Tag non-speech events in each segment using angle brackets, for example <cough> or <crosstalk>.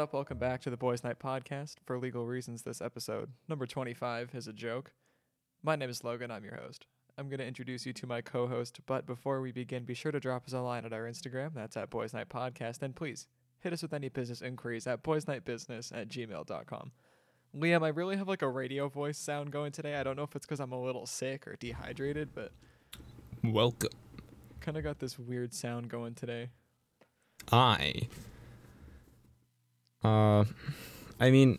up? Welcome back to the Boys Night Podcast. For legal reasons, this episode, number 25, is a joke. My name is Logan. I'm your host. I'm going to introduce you to my co host, but before we begin, be sure to drop us a line at our Instagram. That's at Boys Night Podcast. And please hit us with any business inquiries at boysnightbusiness at gmail.com. Liam, I really have like a radio voice sound going today. I don't know if it's because I'm a little sick or dehydrated, but Welcome. kind of got this weird sound going today. I. Uh, I mean,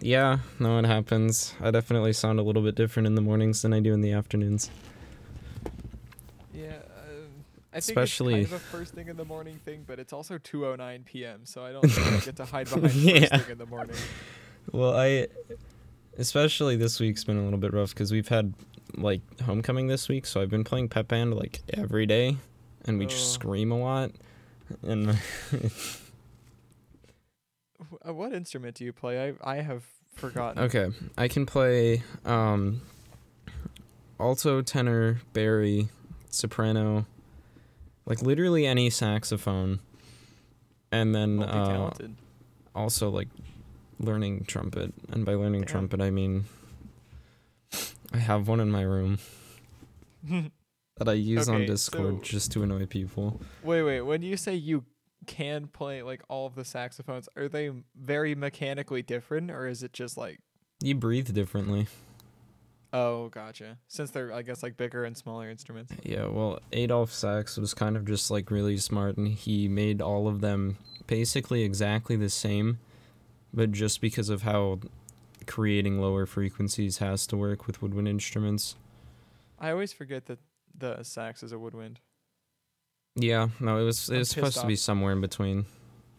yeah, no, it happens. I definitely sound a little bit different in the mornings than I do in the afternoons. Yeah, um, I think Especially- it's kind of a first thing in the morning thing, but it's also 2:09 p.m. So I don't I get to hide <laughs> behind Yeah. first thing in the morning. Well, I, especially this week's been a little bit rough because we've had like homecoming this week, so I've been playing pep band like every day, and we just Oh. scream a lot. And <laughs> uh, <laughs> What instrument do you play? I I have forgotten. okay, I can play um, alto, tenor, barry, soprano, like literally any saxophone, and then uh, also like learning trumpet and by learning Damn. trumpet i mean i have one in my room <laughs> that i use on discord so- just to annoy people wait, wait. When you say you can play like all of the saxophones, are they very mechanically different, or is it just like? you breathe differently Oh, gotcha. Since they're, I guess, like bigger and smaller instruments. yeah well Adolphe Sax was kind of just like really smart and he made all of them basically exactly the same but just because of how creating lower frequencies has to work with woodwind instruments I always forget that the sax is a woodwind. Yeah no it was it I'm was supposed pissed to be somewhere in between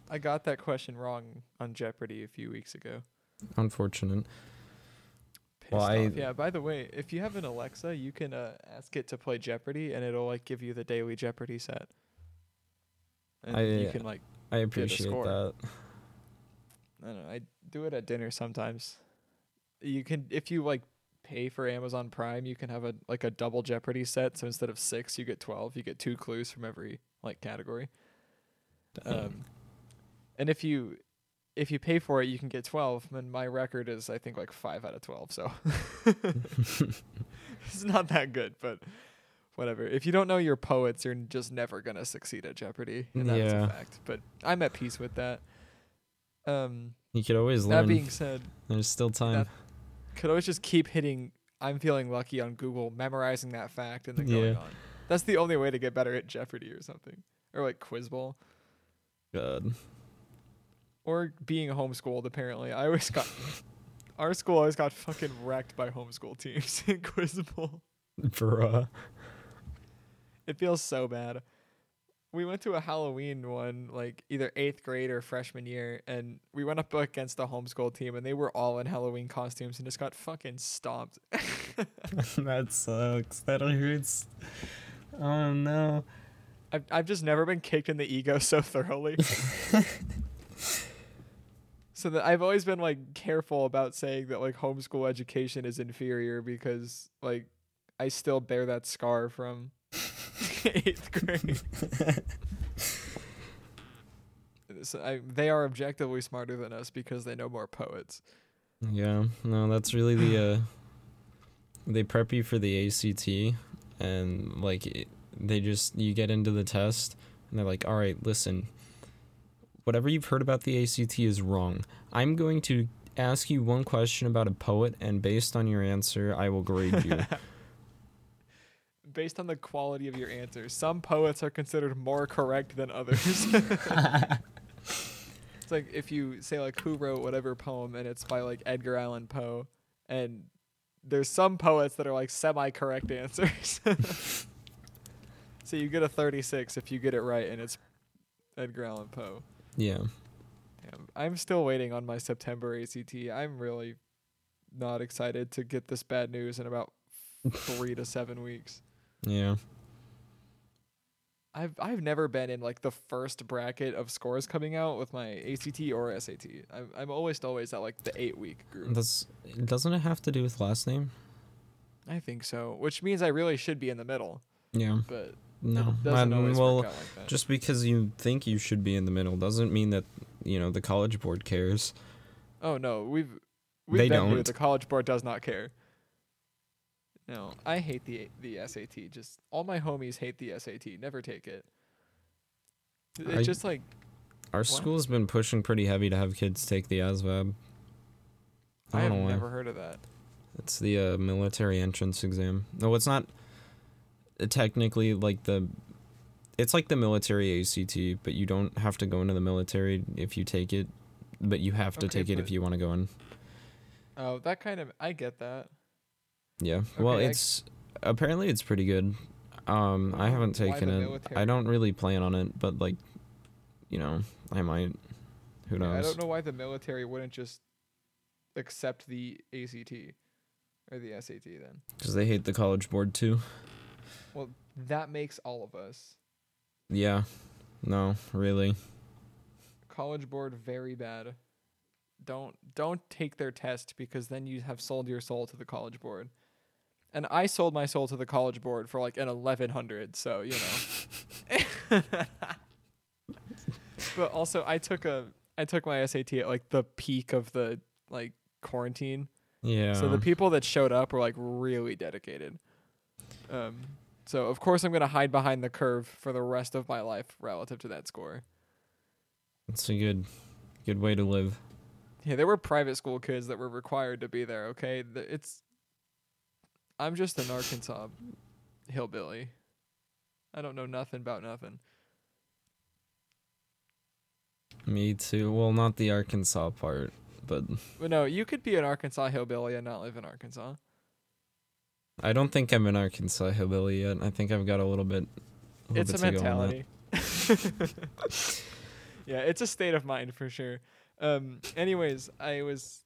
I got that question wrong on Jeopardy a few weeks ago. unfortunate Pissed Well, I- Yeah. By the way, if you have an Alexa, you can uh, ask it to play Jeopardy, and it'll like give you the daily Jeopardy set. And you I- can like I appreciate score. that. I don't know. I do it at dinner sometimes. You can if you like pay for Amazon Prime, you can have a like a double Jeopardy set. So instead of six, you get twelve. You get two clues from every like category. Um, and if you if you pay for it, you can get twelve. And my record is I think like five out of twelve. So <laughs> <laughs> it's not that good, but whatever. If you don't know your poets, you're just never gonna succeed at Jeopardy, and that's Yeah. a fact. But I'm at peace with that. Um, you could always learn. that being said, There's still time. Could always just keep hitting I'm feeling lucky on Google, memorizing that fact and then going Yeah. on. That's the only way to get better at Jeopardy or something. Or like Quiz Bowl. God. Or being homeschooled apparently. I always got <laughs> our school always got fucking wrecked by homeschool teams <laughs> in Quiz Bowl. Bruh. It feels so bad. We went to a Halloween one, like either eighth grade or freshman year, and we went up against a homeschool team, and they were all in Halloween costumes and just got fucking stomped. <laughs> <laughs> that sucks. That hurts. Oh no. I've I've just never been kicked in the ego so thoroughly. <laughs> so that I've always been like careful about saying that like homeschool education is inferior because like I still bear that scar from <laughs> eighth grade. <laughs> So I, they are objectively smarter than us because they know more poets. Yeah. No, that's really the uh they prep you for the ACT and like it, they just you get into the test and they're like, "All right, listen. Whatever you've heard about the ACT is wrong. I'm going to ask you one question about a poet and based on your answer, I will grade you." <laughs> Based on the quality of your answers, some poets are considered more correct than others. <laughs> It's like if you say like who wrote whatever poem and it's by like Edgar Allan Poe and there's some poets that are like semi-correct answers. <laughs> so you get a 36 if you get it right and it's Edgar Allan Poe. yeah. Damn. I'm still waiting on my September ACT. I'm really not excited to get this bad news in about 3 to 7 weeks. Yeah. I've I've never been in like the first bracket of scores coming out with my ACT or SAT. I'm I'm always always at like the eight week group. That's doesn't it have to do with last name? I think so, which means I really should be in the middle, Yeah. but No, it doesn't I- always well, like just because you think you should be in the middle doesn't mean that you know the college board cares. oh no, we've we've They been don't. The College Board does not care. No, I hate the the SAT. Just all my homies hate the SAT. Never take it. It's I- just like Our school's been pushing pretty heavy to have kids take the ASVAB. I I, don't have never heard of that. It's the uh, military entrance exam. No, it's not uh, technically like the. It's like the military ACT, but you don't have to go into the military if you take it, but you have to Okay, take it if you want to go in. Oh, that kind of I get that. Yeah. well, Okay, I- it's apparently it's pretty good. Um, I haven't taken it. military? I don't really plan on it, but like, you know, I might. Who Yeah, I don't know why the military wouldn't just accept the ACT or the SAT then. Because they hate the college board too. Well, that makes all of us. Yeah. No, really. College board very bad. Don't don't take their test because then you have sold your soul to the college board. And I sold my soul to the college board for like an 1100, so, you know. <laughs> but also I took a I took my SAT at like the peak of the like quarantine. Yeah. So the people that showed up were like really dedicated. Um, so of course I'm gonna hide behind the curve for the rest of my life relative to that score. It's a good, good way to live. Yeah, there were private school kids that were required to be there. Okay, The- it's. I'm just an Arkansas hillbilly. I don't know nothing about nothing. Me too. Well, not the Arkansas part, but But no, you could be an Arkansas hillbilly and not live in Arkansas. I don't think I'm an Arkansas hillbilly yet. I think I've got a little bit. A little it's bit a to go on mentality. <laughs> yeah, it's a state of mind for sure. Um, anyways, I was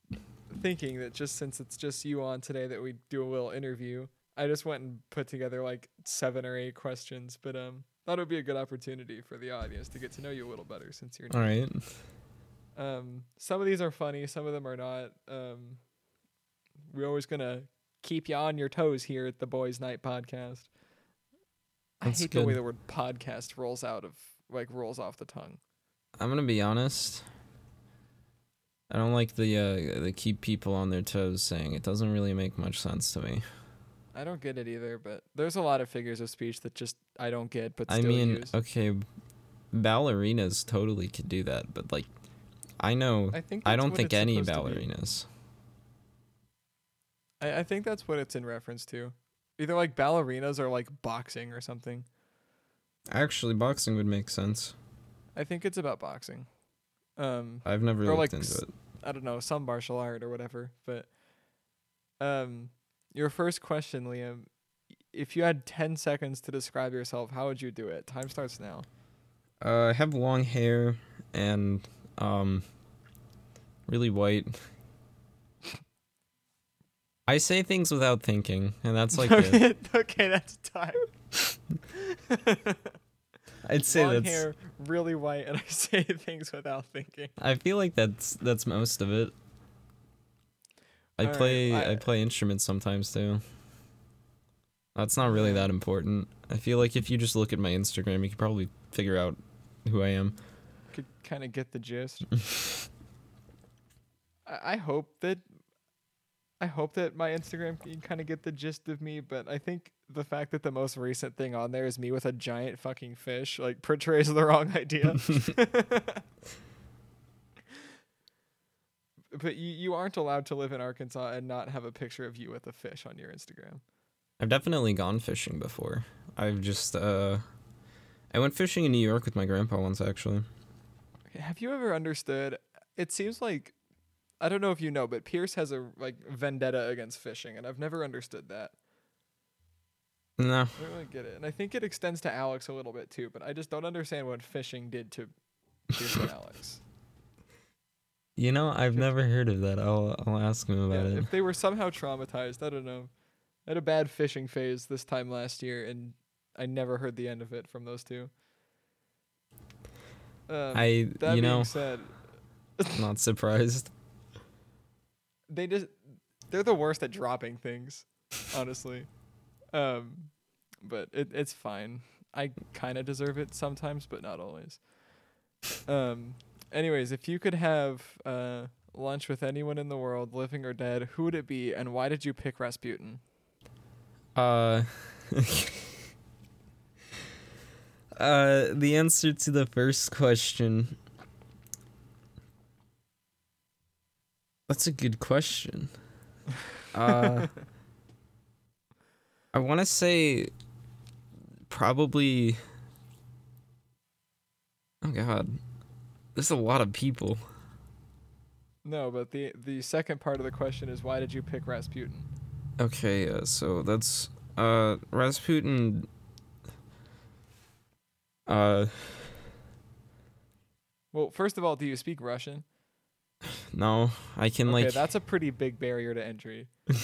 thinking that just since it's just you on today, that we do a little interview. I just went and put together like seven or eight questions, but um, thought it would be a good opportunity for the audience to get to know you a little better since you're. All right. Um, some of these are funny, some of them are not. Um, we're always gonna keep you on your toes here at the Boys Night Podcast. I That's hate the way the word podcast rolls out of like rolls off the tongue. I'm gonna be honest. I don't like the uh, the keep people on their toes saying. It doesn't really make much sense to me. I don't get it either, but there's a lot of figures of speech that just I don't get, but I mean, use. okay, ballerinas totally could do that, but like, I know I think I don't think any supposed to be. ballerinas. I, I think that's what it's in reference to. Either like ballerinas or like boxing or something. Actually, boxing would make sense. I think it's about boxing. Um, I've never Or, looked like, into it. I don't know, some martial art or whatever. But um, your first question, Liam, if you had ten seconds to describe yourself, how would you do it? Time starts now. Uh, I have long hair and um, really white. I say things without thinking, and that's like <laughs> it. okay, okay, that's time. <laughs> I'd say Long that's. hair, really white, and <laughs> I say things without thinking. I feel like that's that's most of it. I Alright, play I- I, play instruments sometimes too. That's not really that important. I feel like if you just look at my Instagram, you could probably figure out who I am. Could kind of get the gist. <laughs> I, I hope that. I hope that my Instagram can kind of get the gist of me, but I think the fact that the most recent thing on there is me with a giant fucking fish like portrays the wrong idea. <laughs> <laughs> but you, you aren't allowed to live in Arkansas and not have a picture of you with a fish on your Instagram. I've definitely gone fishing before. I've just uh I went fishing in New York with my grandpa once actually. Have you ever understood? It seems like I don't know if you know, but Pierce has a like vendetta against fishing, and I've never understood that. No. I don't really get it, and I think it extends to Alex a little bit too. But I just don't understand what fishing did to Pierce and <laughs> Alex. You know, I've never heard of that. I'll I'll ask him Yeah, about it. if they were somehow traumatized, I don't know. I had a bad fishing phase this time last year, and I never heard the end of it from those two. Um, I that you being know, said, <laughs> not surprised. They just they're the worst at dropping things, honestly. Um, but it it's fine. I kind of deserve it sometimes, but not always. Um. Anyways, if you could have uh lunch with anyone in the world, living or dead, who would it be, and why did you pick Rasputin? Uh. <laughs> uh, the answer to the first question. That's a good question. <laughs> Uh, I want to say probably. Oh God, there's a lot of people. No, but the the second part of the question is why did you pick Rasputin? Okay, uh, so that's uh Rasputin. Uh, Well, first of all, do you speak Russian? No, I can okay, like that's a pretty big barrier to entry. <laughs>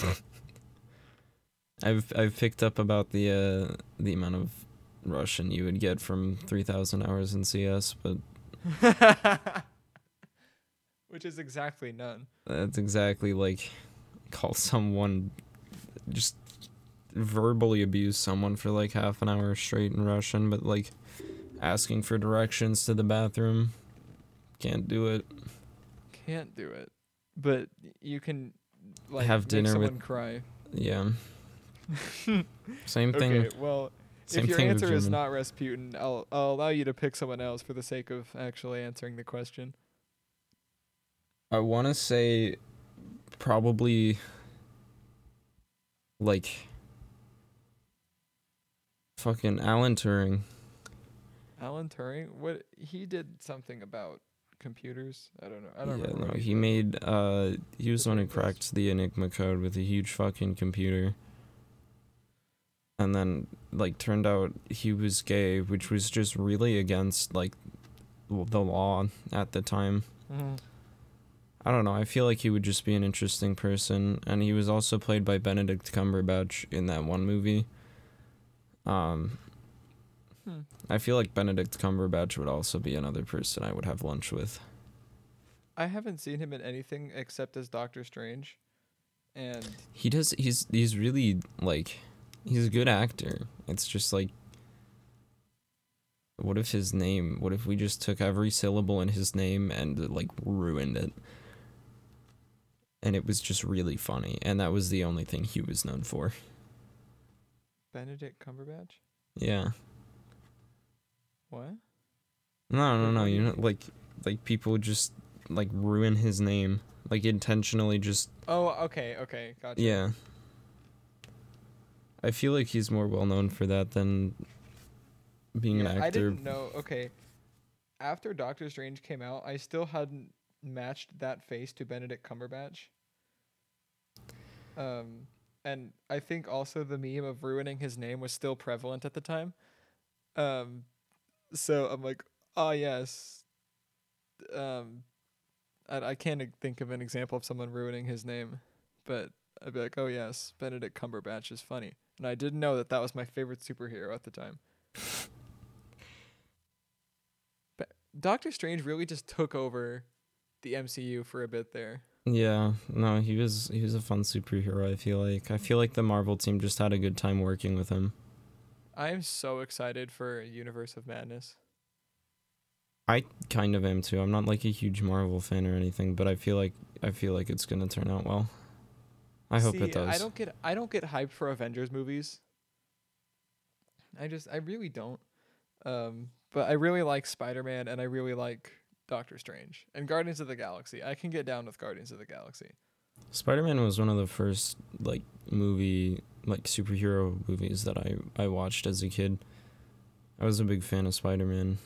I've I've picked up about the uh the amount of Russian you would get from three thousand hours in CS, but <laughs> Which is exactly none. that's exactly like call someone just verbally abuse someone for like half an hour straight in Russian, but like asking for directions to the bathroom can't do it. Can't do it. But you can like Have dinner with- someone cry. Yeah. <laughs> Same thing. Okay, well, Same if your answer is not Rasputin, I'll I'll allow you to pick someone else for the sake of actually answering the question. I want to say probably like fucking Alan Turing. Alan Turing, what he did something about computers. I don't know. I don't yeah, no, he made uh he was the one who cracked the Enigma code with a huge fucking computer. And then like turned out he was gay, which was just really against like the law at the time. Mhm. I don't know. I feel like he would just be an interesting person, and he was also played by Benedict Cumberbatch in that one movie. Um, Hmm. I feel like Benedict Cumberbatch would also be another person I would have lunch with. I haven't seen him in anything except as Doctor Strange, and He does. He's he's really like, he's a good actor. It's just like, what if his name? What if we just took every syllable in his name and like ruined it? And it was just really funny, and that was the only thing he was known for. Benedict Cumberbatch. Yeah. What? No, no, no. You know, like, like people just like ruin his name, like intentionally. Just Oh, okay, okay, gotcha. yeah. I feel like he's more well known for that than being Yeah, an I actor. didn't know. Okay, after Doctor Strange came out, I still hadn't matched that face to Benedict Cumberbatch. Um, and I think also the meme of ruining his name was still prevalent at the time. Um, so I'm like, oh yes. Um, I I can't think of an example of someone ruining his name, but I'd be like, oh yes, Benedict Cumberbatch is funny, and I didn't know that that was my favorite superhero at the time. <laughs> But Doctor Strange really just took over the MCU for a bit there. Yeah, no, he was he was a fun superhero. I feel like I feel like the Marvel team just had a good time working with him. I am so excited for Multiverse of Madness. I kind of am too. I'm not like a huge Marvel fan or anything, but I feel like I feel like it's gonna turn out well. I hope See, it does. I don't get I don't get hyped for Avengers movies. I just I really don't. Um, but I really like Spider Man and I really like Doctor Strange and Guardians of the Galaxy. I can get down with Guardians of the Galaxy. Spider-Man was one of the first like movie like superhero movies that I I watched as a kid. I was a big fan of Spider-Man.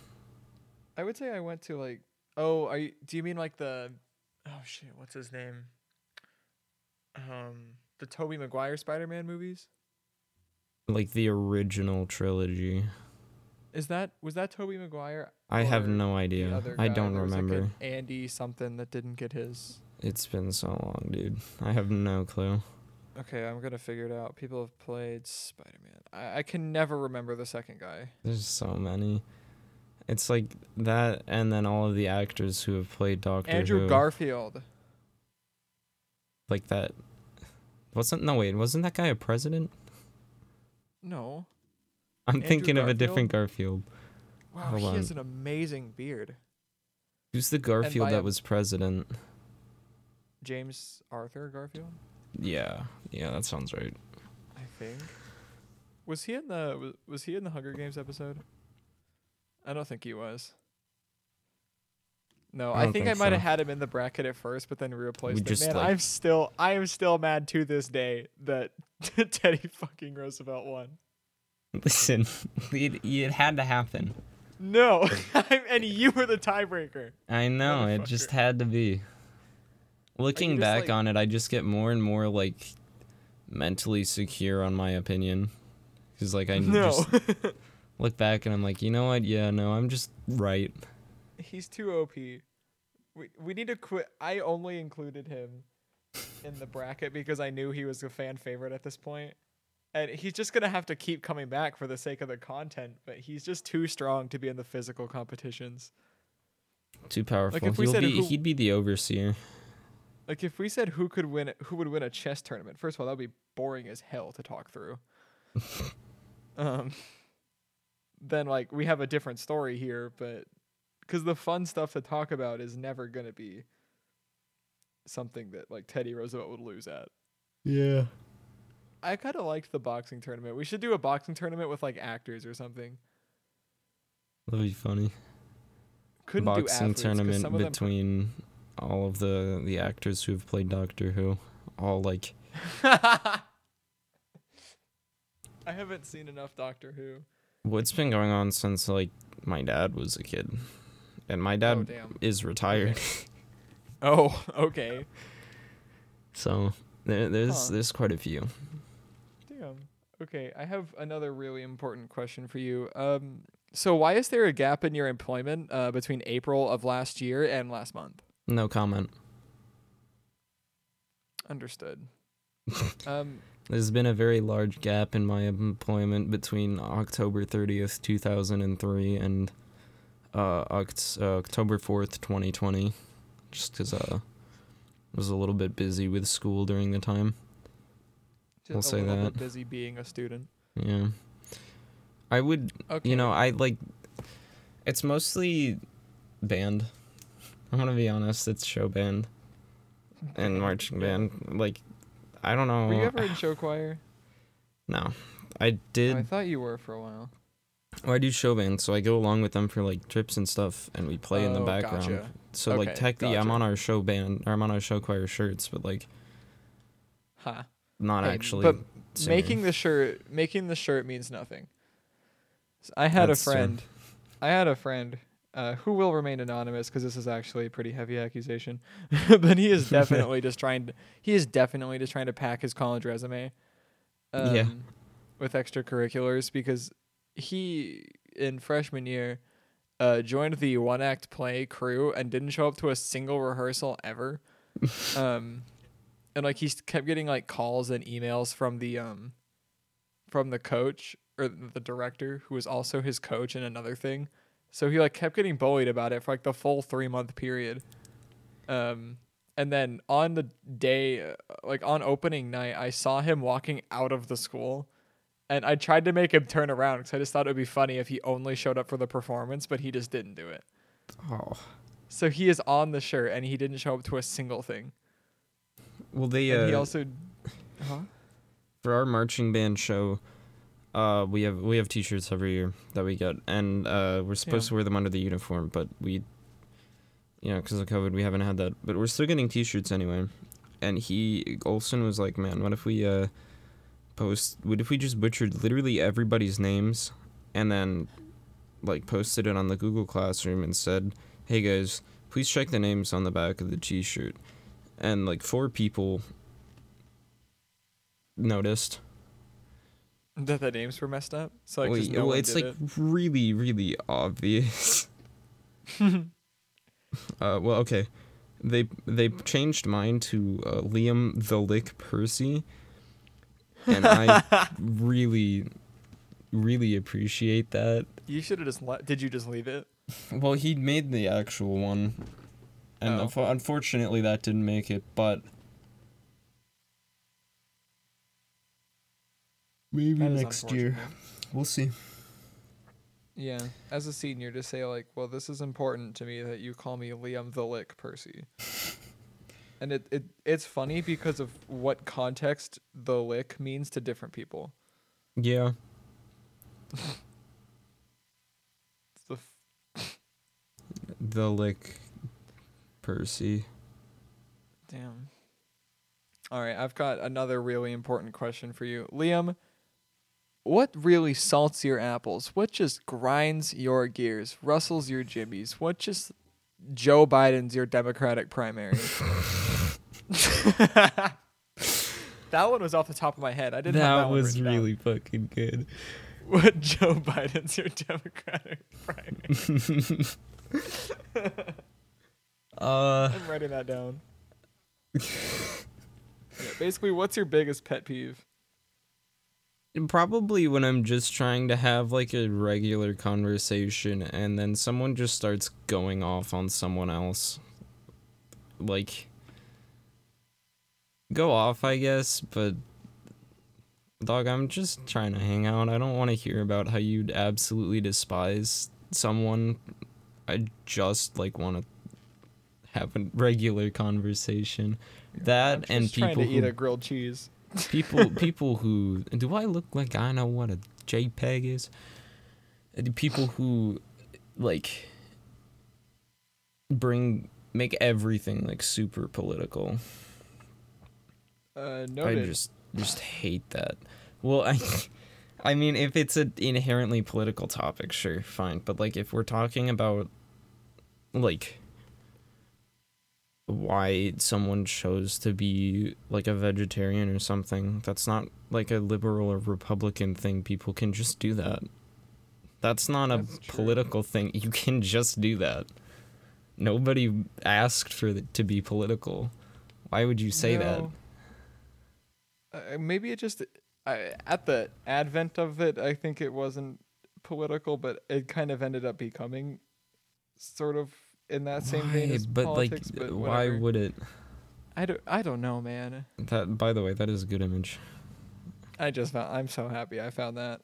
I would say I went to like oh are you do you mean like the oh shit what's his name um the Tobey Maguire Spider Man movies Like the original trilogy. is that was that Tobey Maguire I have no idea. I don't was, like, remember. an Andy something that didn't get his It's been so long, dude. I have no clue. Okay, I'm gonna figure it out. People have played Spider Man. I, I can never remember the second guy. There's so many. It's like that and then all of the actors who have played Doctor Andrew Who. Garfield. like that wasn't no wait, wasn't that guy a president? No. I'm Andrew thinking of a different Garfield. Wow, Hold he has an amazing beard. Who's the Garfield that was president? James Arthur Garfield, Yeah, yeah, that sounds right. I think. Was he in the was, was he in the Hunger Games episode? I don't think he was. No, I I, don't think, I think might have had him in the bracket at first, but then replaced him. just, Man, like- I'm still I am still mad to this day that <laughs> Teddy fucking Roosevelt won. Listen, <laughs> it, it had to happen. No, <laughs> and you were the tiebreaker. I know, it just had to be. Looking just, back like- on it, I just get more and more like mentally secure on my opinion. Cuz like I No, just <laughs> look back and I'm like, "You know what? Yeah, no, I'm just right." he's too OP. We we need to quit. I only included him in the bracket because I knew he was a fan favorite at this point. And he's just gonna have to keep coming back for the sake of the content, but he's just too strong to be in the physical competitions. Too powerful. Like if we He'll said be who- he'd be the overseer. Like if we said who could win, who would win a chess tournament? First of all, that would be boring as hell to talk through. <laughs> um, then like we have a different story here, but because the fun stuff to talk about is never gonna be something that like Teddy Roosevelt would lose at. Yeah. I kind of liked the boxing tournament. We should do a boxing tournament with like actors or something. That'd be funny. Couldn't do Boxing athletes 'cause tournament some of them between all of the the actors who have played Doctor Who. All like <laughs> I haven't seen enough Doctor Who. what's been going on since like my dad was a kid. And my dad oh is retired. Oh okay. So there, there's Huh. there's quite a few. Damn. Okay, I have another really important question for you. Um, so why is there a gap in your employment uh, between April of last year and last month? No comment. Understood. <laughs> um, There's been a very large gap in my employment between October 30th, 2003 and uh, Oct- uh, October 4th, 2020. Just because uh, I was a little bit busy with school during the time. just We'll a say little that. bit busy being a student. Yeah. I would, Okay. you know, I like. It's mostly band. I'm gonna be honest. It's show band and marching band. Like, I don't know. Were you ever in show choir? No, I Oh, did. I thought you were for a while. Well, I do show band, so I go along with them for like trips and stuff, and we play in the Oh, background. gotcha. So Okay, like technically, I'm on our show band, or I'm on our show choir shirts, but like Huh. not Hey, actually. but singing. Making the shirt making the shirt means nothing. I had That's a true. friend. I had a friend uh, who will remain anonymous because this is actually a pretty heavy accusation, <laughs> but he is <laughs> definitely just trying to. He is definitely just trying to pack his college resume. Um, Yeah. With extracurriculars because he in freshman year uh, joined the one act play crew and didn't show up to a single rehearsal ever. <laughs> um, and like he kept getting like calls and emails from the um from the coach or the director who was also his coach in another thing. So he like kept getting bullied about it for like the full 3 month period. Um and then on the day uh, like on opening night I saw him walking out of the school and I tried to make him turn around cuz I just thought it would be funny if he only showed up for the performance but he just didn't do it. oh, So he is on the shirt and he didn't show up to a single thing. well, they And he uh, also Huh? for our marching band show, uh, we have we have T-shirts every year that we get, and uh, we're supposed Yeah. to wear them under the uniform, but we, you know, because of COVID, we haven't had that. But we're still getting T-shirts anyway. And he Olson was like, "Man, what if we uh, post? What if we just butchered literally everybody's names, and then, like, posted it on the Google Classroom and said, "Hey guys, please check the names on the back of the T-shirt." And like four people noticed. That the names were messed up. So like, well, just no well, it's like really, really obvious. <laughs> uh, well, okay, they they changed mine to uh, Liam the Lick Percy, and I <laughs> really, really appreciate that. you should have just let. Did you just leave it? <laughs> Well, he made the actual one, and Oh. unfortunately, that didn't make it. But maybe next year, we'll see. Yeah, as a senior, to say like, well, this is important to me that you call me Liam the Lick Percy. <laughs> and it, it it's funny because of what context the lick means to different people. Yeah. <laughs> The f- <laughs> The lick Percy. damn. All right, I've got another really important question for you, Liam. What really salts your apples? What just grinds your gears, rustles your jimmies? What just Joe Biden's your Democratic primary? <laughs> <laughs> that one was off the top of my head. I didn't. have That that was written down. really fucking good. <laughs> What Joe Biden's your Democratic primary? Uh I'm writing that down. yeah, basically, what's your biggest pet peeve? Probably when I'm just trying to have like a regular conversation and then someone just starts going off on someone else. Like go off, I guess, but dog, I'm just trying to hang out. I don't want to hear about how you'd absolutely despise someone. I just like want to have a regular conversation. That I'm and people to eat who a grilled cheese. People people who do I look like I know what a JPEG is? Uh, People who like bring make everything like super political. Uh, I just just hate that. Well, I <laughs> I mean if it's an inherently political topic, sure, fine, but like if we're talking about like why someone chose to be like a vegetarian or something. That's not like a liberal or republican thing. People can just do that. That's not a That's political thing. You can just do that. Nobody asked for it to be political. Why would you say that? Uh, maybe it just I, at the advent of it, I think it wasn't political, but it kind of ended up becoming sort of in that same vein as But politics. like, but why whatever. would it? I don't? I don't know, man. That, by the way, that is a good image. I just found. I'm so happy I found that.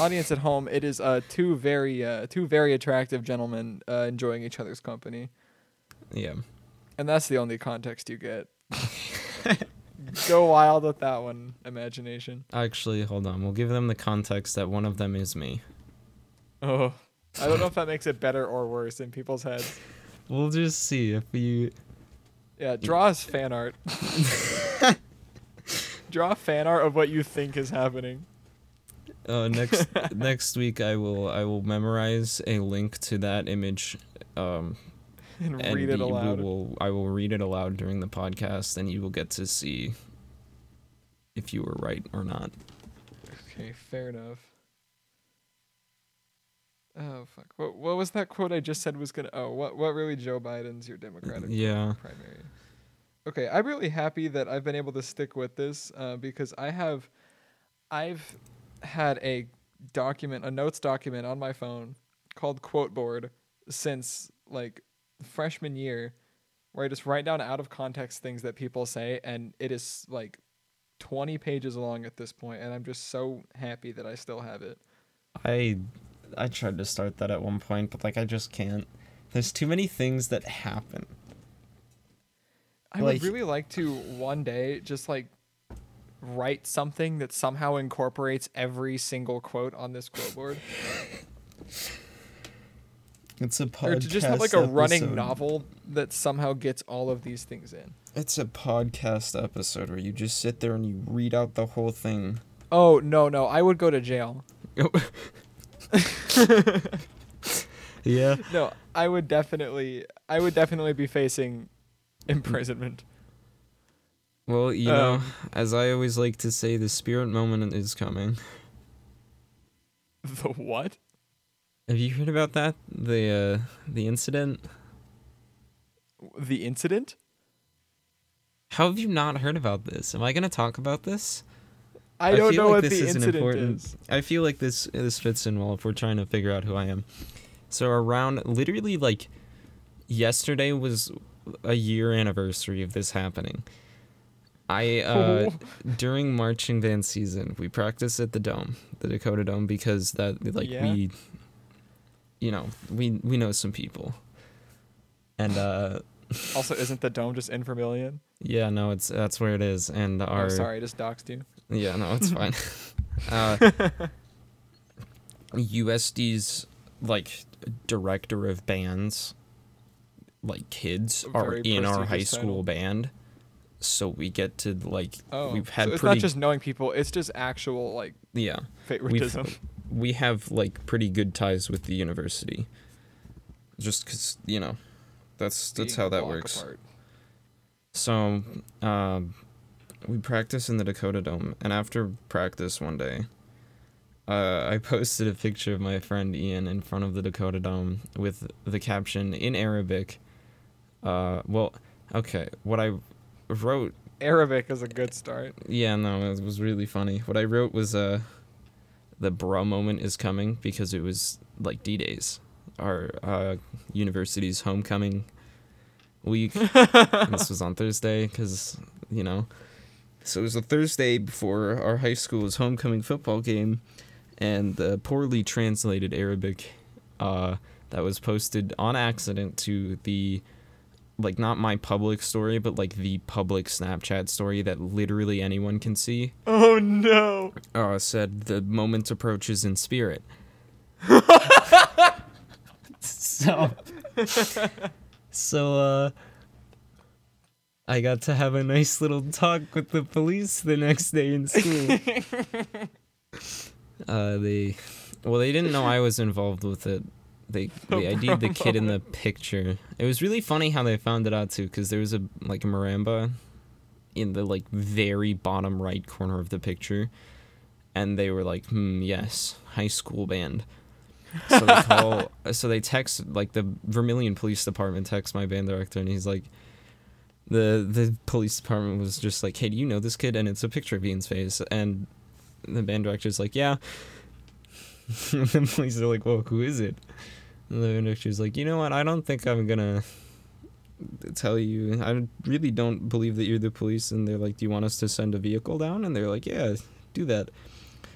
Audience at home, it is uh two very uh two very attractive gentlemen uh, enjoying each other's company, Yeah. and that's the only context you get. <laughs> Go wild with that one, imagination. Actually, hold on. We'll give them the context that one of them is me. Oh, I don't know if that makes it better or worse in people's heads. <laughs> We'll just see if you. Yeah, draw us fan art. <laughs> draw fan art of what you think is happening. Uh, next <laughs> next week, I will I will memorize a link to that image. Um, And, and read it aloud. will I will read it aloud during the podcast, and you will get to see if you were right or not. Okay, fair enough. Oh fuck! What what was that quote I just said was gonna? Oh, what what really Joe Biden's your Democratic Yeah. primary? Okay, I'm really happy that I've been able to stick with this uh, because I have, I've had a document, a notes document on my phone called Quote Board since like freshman year, where I just write down out of context things that people say, and it is like 20 pages long at this point, and I'm just so happy that I still have it. I I tried to start that at one point, but like I just can't. There's too many things that happen. I Like- would really like to one day just like write something that somehow incorporates every single quote on this quote board. <laughs> It's a podcast. or to just have like a running novel that somehow gets all of these things in. It's a podcast episode where you just sit there and you read out the whole thing. Oh no, no, I would go to jail. <laughs> <laughs> Yeah. No, I would definitely I would definitely be facing imprisonment. Well, you know, Um, as I always like to say, the spirit moment is coming. The what? Have you heard about that? The uh the incident? The incident? How have you not heard about this? Am I going to talk about this? I I don't feel know like what this the is incident important- is. I feel like this this fits in well if we're trying to figure out who I am. So around literally like yesterday was a year anniversary of this happening. I uh <laughs> during marching band season, we practice at the dome, the Dakota Dome, because that like Yeah? we, you know, we we know some people, and uh Also, isn't the dome just in Vermillion? <laughs> yeah, no, it's that's where it is, and our Oh, sorry, I just doxed you. Yeah, no, it's fine. <laughs> uh, USD's like director of bands, like kids, are in our high prestigious school title. band, so we get to like Oh, we've had so it's pretty not just knowing people; it's just actual like yeah favoritism. <laughs> we have like pretty good ties with the university. Just because you know, that's that's Being how that works. apart. So, um, we practice in the Dakota Dome, and after practice one day, uh, I <laughs> posted a picture of my friend Ian in front of the Dakota Dome with the caption in Arabic. Uh, well, okay, what I wrote, Arabic is a good start. yeah, no, it was really funny. What I wrote was, uh, the bra moment is coming because it was like D Days, our uh, university's homecoming week. <laughs> This was on Thursday because, you know, so it was a Thursday before our high school's homecoming football game, and the poorly translated Arabic uh, that was posted on accident to the, like, not my public story, but like the public Snapchat story that literally anyone can see, Oh no! uh, said the moment approaches in spirit. <laughs> <laughs> so, so, uh, I got to have a nice little talk with the police the next day in school. <laughs> uh, they, well, they didn't know I was involved with it. They, they ID'd the kid in the picture. It was really funny how they found it out too, because there was a like a marimba in the like very bottom right corner of the picture, and they were like, "Hmm, yes, high school band." So they call, <laughs> so they text like the Vermillion Police Department Text my band director, and he's like, the the police department was just like, "Hey, do you know this kid?" And it's a picture of Ian's face, and the band director's like, "Yeah." <laughs> and the police are like, "Well, who is it?" And the band director's like, "You know what? I don't think I'm gonna." tell you i really don't believe that you're the police and they're like do you want us to send a vehicle down and they're like yeah do that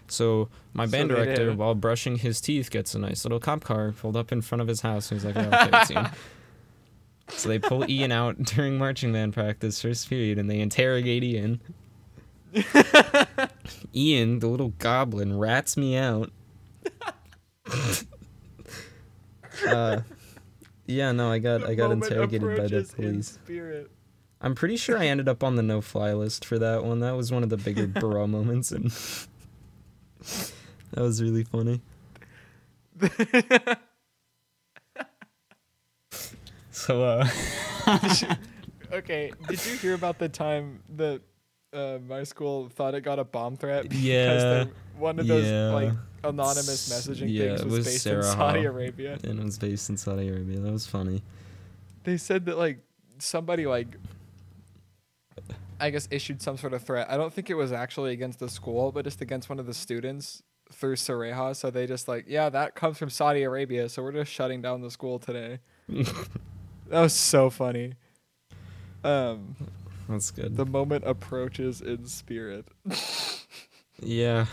so my band they director while brushing his teeth gets a nice little cop car pulled up in front of his house and he's like yeah, okay, it's Ian." <laughs> so they pull ian out <laughs> during marching band practice first period and they interrogate ian <laughs> ian the little goblin rats me out <laughs> uh, yeah no i got i got interrogated by the police. I'm pretty sure I ended up on the no-fly list for that one. That was one of the bigger bro moments, and that was really funny. So, uh, <laughs> okay, did you hear about the time that uh, my school thought it got a bomb threat? <laughs> because Yeah, they- one of those yeah. like anonymous messaging yeah, things it was, was based Sarah in Saudi Arabia. <laughs> and it was based in Saudi Arabia. That was funny. They said that like somebody like I guess issued some sort of threat. I don't think it was actually against the school, but just against one of the students through Sarahah. So they just like, yeah, that comes from Saudi Arabia, so we're just shutting down the school today. That was so funny. Um, That's good. the moment approaches in spirit. <laughs> yeah,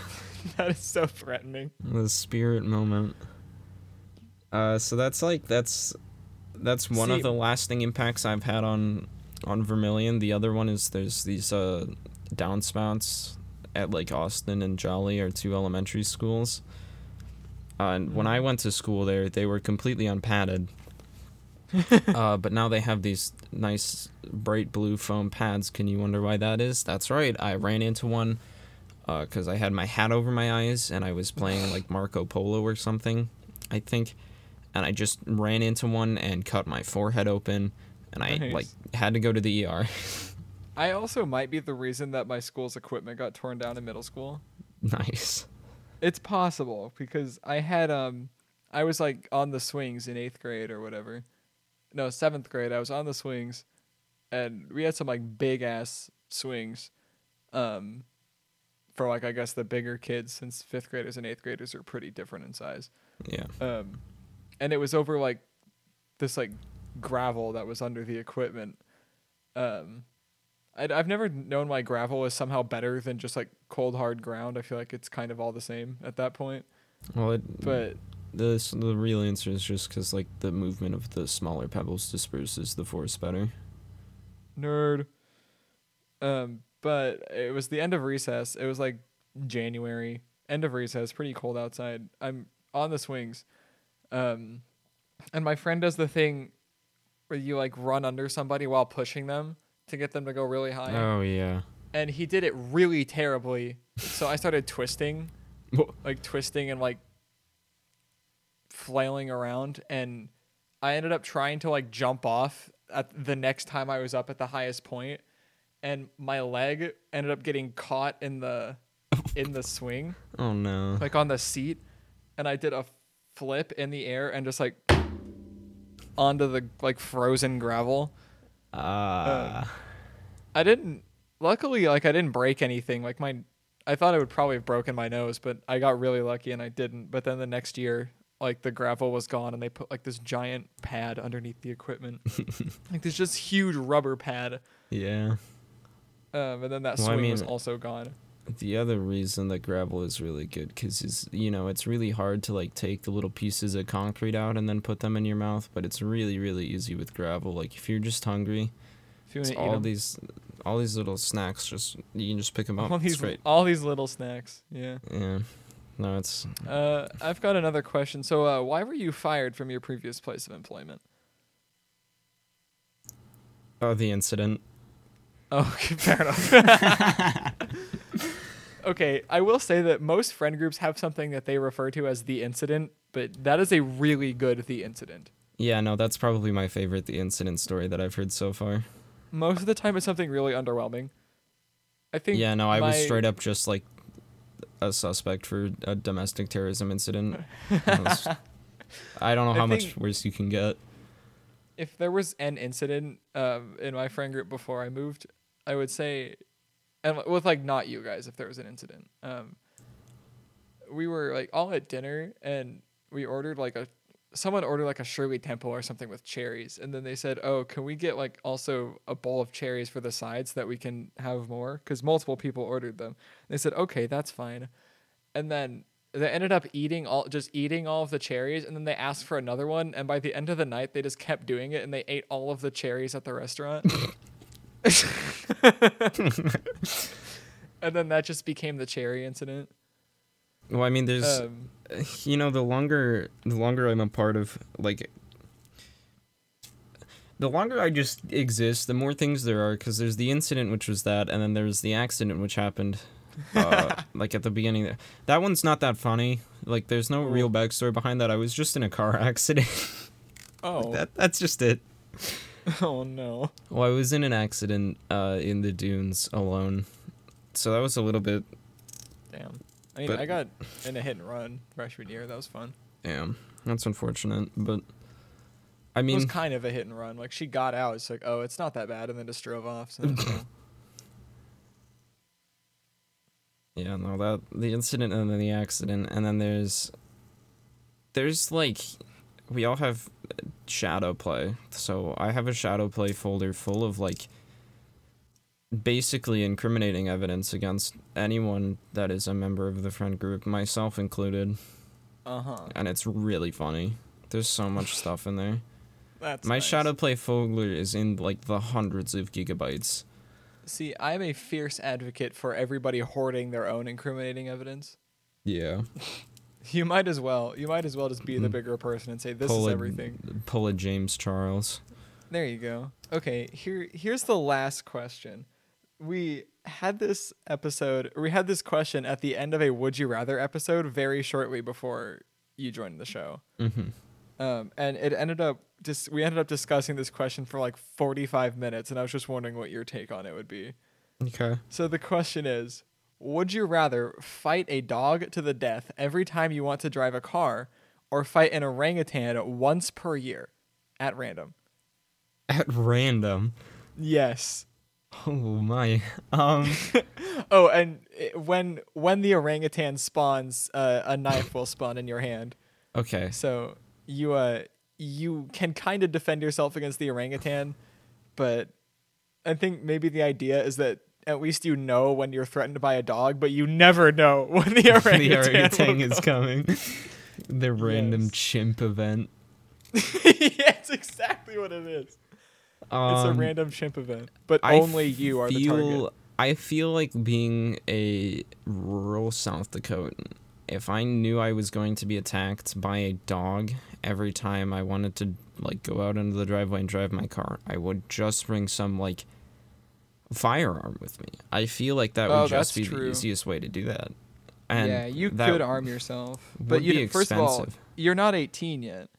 that is so threatening. the spirit moment. Uh, so that's like that's that's one See- of the lasting impacts I've had on on Vermillion. The other one is there's these uh downspouts at like Austin and Jolley are two elementary schools. Uh, and when I went to school there, they were completely unpadded. <laughs> uh, but now they have these nice bright blue foam pads. Can you wonder why that is? That's right. I ran into one because I had my hat over my eyes and I was playing like Marco Polo or something, I think. And I just ran into one and cut my forehead open, and I Nice. like had to go to the ER. <laughs> I also might be the reason that my school's equipment got torn down in middle school. nice. It's possible because I had um I was like on the swings in 8th grade or whatever. No, 7th grade. I was on the swings and we had some like big ass swings um for like I guess the bigger kids since 5th graders and 8th graders are pretty different in size. Yeah. Um and it was over like this like gravel that was under the equipment. Um I'd, I've never known my gravel is somehow better than just like cold hard ground. I feel like it's kind of all the same at that point. Well, it, But the the real answer is just because like the movement of the smaller pebbles disperses the force better. nerd. Um, but it was the end of recess. It was like January, end of recess, pretty cold outside. I'm on the swings. Um, and my friend does the thing where you like run under somebody while pushing them to get them to go really high. Oh yeah. And he did it really terribly. So I started twisting, <laughs> like twisting and like flailing around and I ended up trying to like jump off at the next time I was up at the highest point and my leg ended up getting caught in the in the swing <laughs> Oh no. like on the seat and I did a flip in the air and just like onto the like frozen gravel. Ah. I didn't luckily like I didn't break anything. Like my I thought I would probably have broken my nose, but I got really lucky and I didn't. But then the next year like the gravel was gone and they put like this giant pad underneath the equipment. <laughs> like this just huge rubber pad. yeah. Um, and then that Well, I swing was also gone. The other reason that gravel is really good because is you know it's really hard to like take the little pieces of concrete out and then put them in your mouth, but it's really really easy with gravel. Like if you're just hungry, If you it's want eat all these all these little snacks. Just you can just pick them up. all these great. all these little snacks. Yeah. Yeah. No, it's Uh, I've got another question. So, uh, why were you fired from your previous place of employment? oh the incident. Oh, <laughs> okay, fair enough. <laughs> okay, I will say that most friend groups have something that they refer to as the incident, but that is a really good the incident. Yeah, no, that's probably my favorite the incident story that I've heard so far. Most of the time, it's something really underwhelming. I think. Yeah, no, I was straight up just like a suspect for a domestic terrorism incident. <laughs> I don't know how much worse you can get. if there was an incident um, in my friend group before I moved, I would say, and with like not you guys, if there was an incident, um, we were like all at dinner and we ordered like a someone ordered like a Shirley Temple or something with cherries, and then they said, "Oh, can we get like also a bowl of cherries for the sides that we can have more?" Because multiple people ordered them. They said, "Okay, that's fine," and then they ended up eating all just eating all of the cherries and then they asked for another one and by the end of the night they just kept doing it and they ate all of the cherries at the restaurant <laughs> <laughs> and then that just became the cherry incident Well, I mean, there's um, <laughs> you know the longer the longer I'm a part of like the longer I just exist, the more things there are because there's the incident which was that, and then there's the accident which happened. Uh, <laughs> like at the beginning, there. that one's not that funny. Like, there's no real backstory behind that. I was just in a car <laughs> accident. oh that that's just it. oh no Well, I was in an accident uh, in the dunes alone, so that was a little bit. damn i mean But- i got in a hit and run freshman year that was fun Yeah, that's unfortunate. But I mean, it was kind of a hit and run like she got out it's like oh it's not that bad and then just drove off so. <laughs> Yeah, no, that the incident and then the accident, and then there's there's like we all have ShadowPlay. So I have a ShadowPlay folder full of like basically incriminating evidence against anyone that is a member of the friend group, myself included, uh-huh and it's really funny. There's so much stuff in there. <laughs> that's My nice. ShadowPlay folder is in like the hundreds of gigabytes. See, I'm a fierce advocate for everybody hoarding their own incriminating evidence. Yeah. <laughs> You might as well. You might as well just be the Mhm. bigger person and say this pull is a, everything. Pull a James Charles. There you go. Okay, here here's the last question. We had this episode, we had this question at the end of a Would You Rather episode very shortly before you joined the show. Mm-hmm. Um, and it ended up just we ended up discussing this question for like 45 minutes, and I was just wondering what your take on it would be. Okay. So the question is Would you rather fight a dog to the death every time you want to drive a car or fight an orangutan once per year at random? At random. Yes. Oh my. Um. <laughs> Oh, and when when the orangutan spawns, uh, a knife will spawn in your hand. Okay. So you uh you can kind of defend yourself against the orangutan, but I think maybe the idea is that at least you know when you're threatened by a dog, but you never know <laughs> when the orangutan, the orangutan is coming. the random Yes. chimp event. <laughs> yeah, it's exactly what it is. It's a Um, random chimp event, but I only you are the target. I feel like being a rural South Dakotan. If I knew I was going to be attacked by a dog every time I wanted to like go out into the driveway and drive my car, I would just bring some like firearm with me. I feel like that Oh, would just be true. the easiest way to do that. And yeah, you could arm yourself, but you first of all, you're not 18 yet,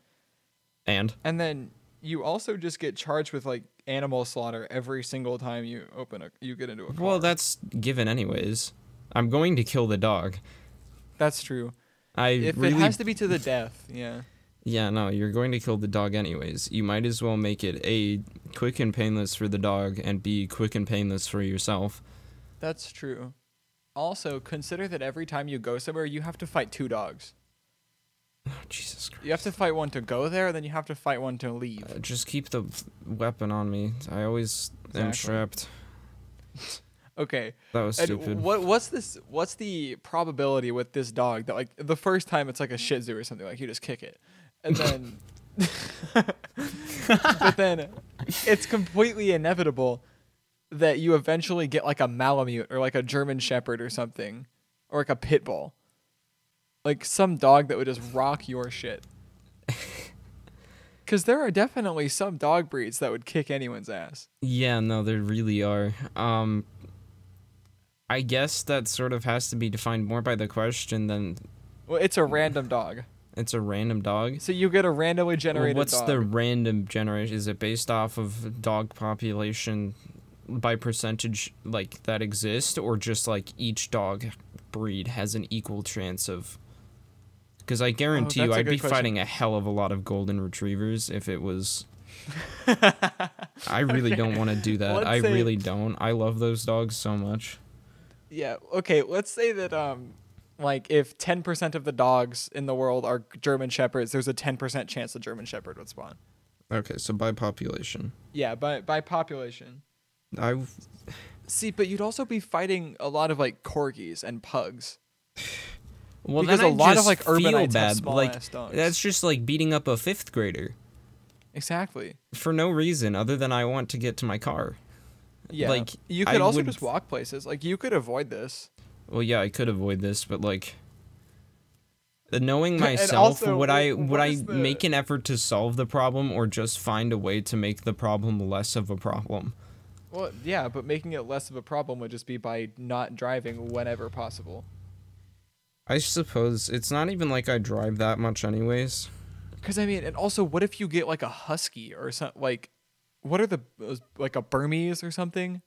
And and then you also just get charged with like animal slaughter every single time you open a you get into a car. well, that's given anyways. I'm going to kill the dog. that's true. I If really it has to be to the death, yeah. Yeah, no, you're going to kill the dog anyways. You might as well make it A, quick and painless for the dog, and B, quick and painless for yourself. That's true. Also, consider that every time you go somewhere, you have to fight two dogs. Oh, Jesus Christ. You have to fight one to go there, then you have to fight one to leave. Uh, just keep the weapon on me. I always am Exactly. strapped. <laughs> Okay. That was And stupid. what what's this? What's the probability with this dog that like the first time it's like a Shih Tzu or something like you just kick it, and then, <laughs> <laughs> but then it's completely inevitable that you eventually get like a Malamute or like a German Shepherd or something, or like a pit bull, like some dog that would just rock your shit. <laughs> Because there are definitely some dog breeds that would kick anyone's ass. Yeah, no, there really are. Um, I guess that sort of has to be defined more by the question than Well, it's a random dog. it's a random dog. So you get a randomly Well, generated what's dog. the random generation? Is it based off of dog population by percentage like that exist, or just like each dog breed has an equal chance of? Because I guarantee you, Oh, a I'd be question. fighting a hell of a lot of golden retrievers if it was. <laughs> I really don't want to do that. Let's I say- really don't. I love those dogs so much. Yeah. Okay. Let's say that um, like if ten percent of the dogs in the world are German shepherds, there's a ten percent chance a German shepherd would spawn. Okay, so by population, Yeah, by by population. I See, but you'd also be fighting a lot of like corgis and pugs. <sighs> <laughs> well because a I lot of like feel urbanites have bad. small like ass dogs. that's just like beating up a fifth grader. exactly. for no reason other than I want to get to my car. Yeah. Like, you I could also would- just walk places. Like you could avoid this. Well, yeah, I could avoid this, but like knowing <laughs> And myself, also, would I wh- would what I is the- make an effort to solve the problem or just find a way to make the problem less of a problem? Well, yeah, but making it less of a problem would just be by not driving whenever possible. I suppose it's not even like I drive that much anyways. Because I mean, and also, what if you get like a husky or something? Like, what are the like a Bernese or something?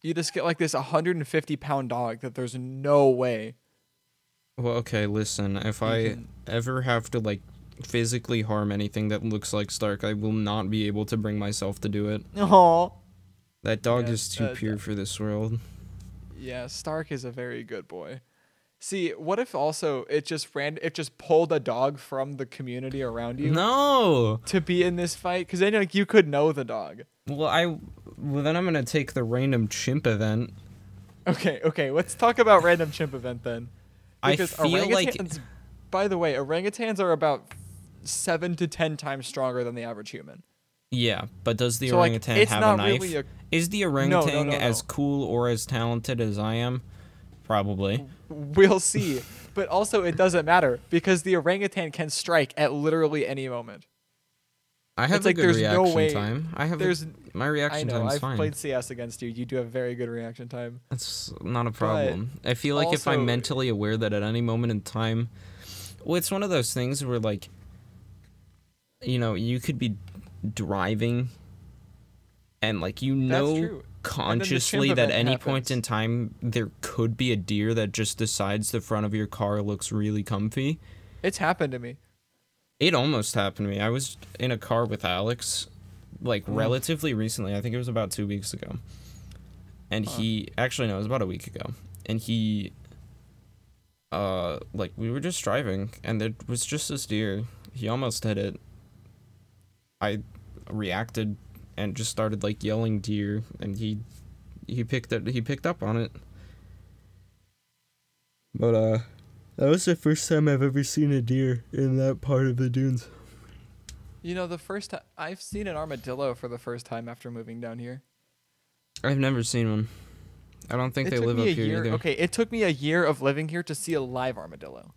You just get like this 150 pound dog that there's no way. Well, okay, listen, if you I ever have to like physically harm anything that looks like Stark, I will not be able to bring myself to do it. Aw. That dog Yeah, is too uh, pure for this world. Yeah, Stark is a very good boy. See, what if also it just ran? It just pulled a dog from the community around you No. to be in this fight? Because then like you could know the dog. Well, I well then I'm gonna take the random chimp event. Okay, okay. Let's talk about random chimp event then. I Because feel like- by the way, orangutans are about seven to ten times stronger than the average human. Yeah, but does the so orangutan it's have a knife? really a. Is the no, orangutan no, as cool or as talented as I am? Probably. We'll <laughs> see, but also it doesn't matter because the orangutan can strike at literally any moment. I have It's a like good there's no reaction way- time. I have a, There's, my I reaction know, I've fine. played CS against you. You do have very good reaction time. That's not a problem. I feel like if I'm mentally aware that at any moment in time, well, it's one of those things where like, you know, you could be driving, and like you That's know true. Consciously that any point in time there could be a deer that just decides the front of your car looks really comfy. It's happened to me. It almost happened to me. I was in a car with Alex, like Mm. relatively recently. I think it was about two weeks ago. And Huh. he actually no, it was about a week ago. And he, uh, like we were just driving, and there was just this deer. He almost hit it. I reacted and just started like yelling deer and he he picked it he picked up on it. But uh that was the first time I've ever seen a deer in that part of the dunes. You know, the first time I've seen an armadillo for the first time after moving down here. I've never seen one. I don't think it they live up here year. either. Okay, it took me a year of living here to see a live armadillo.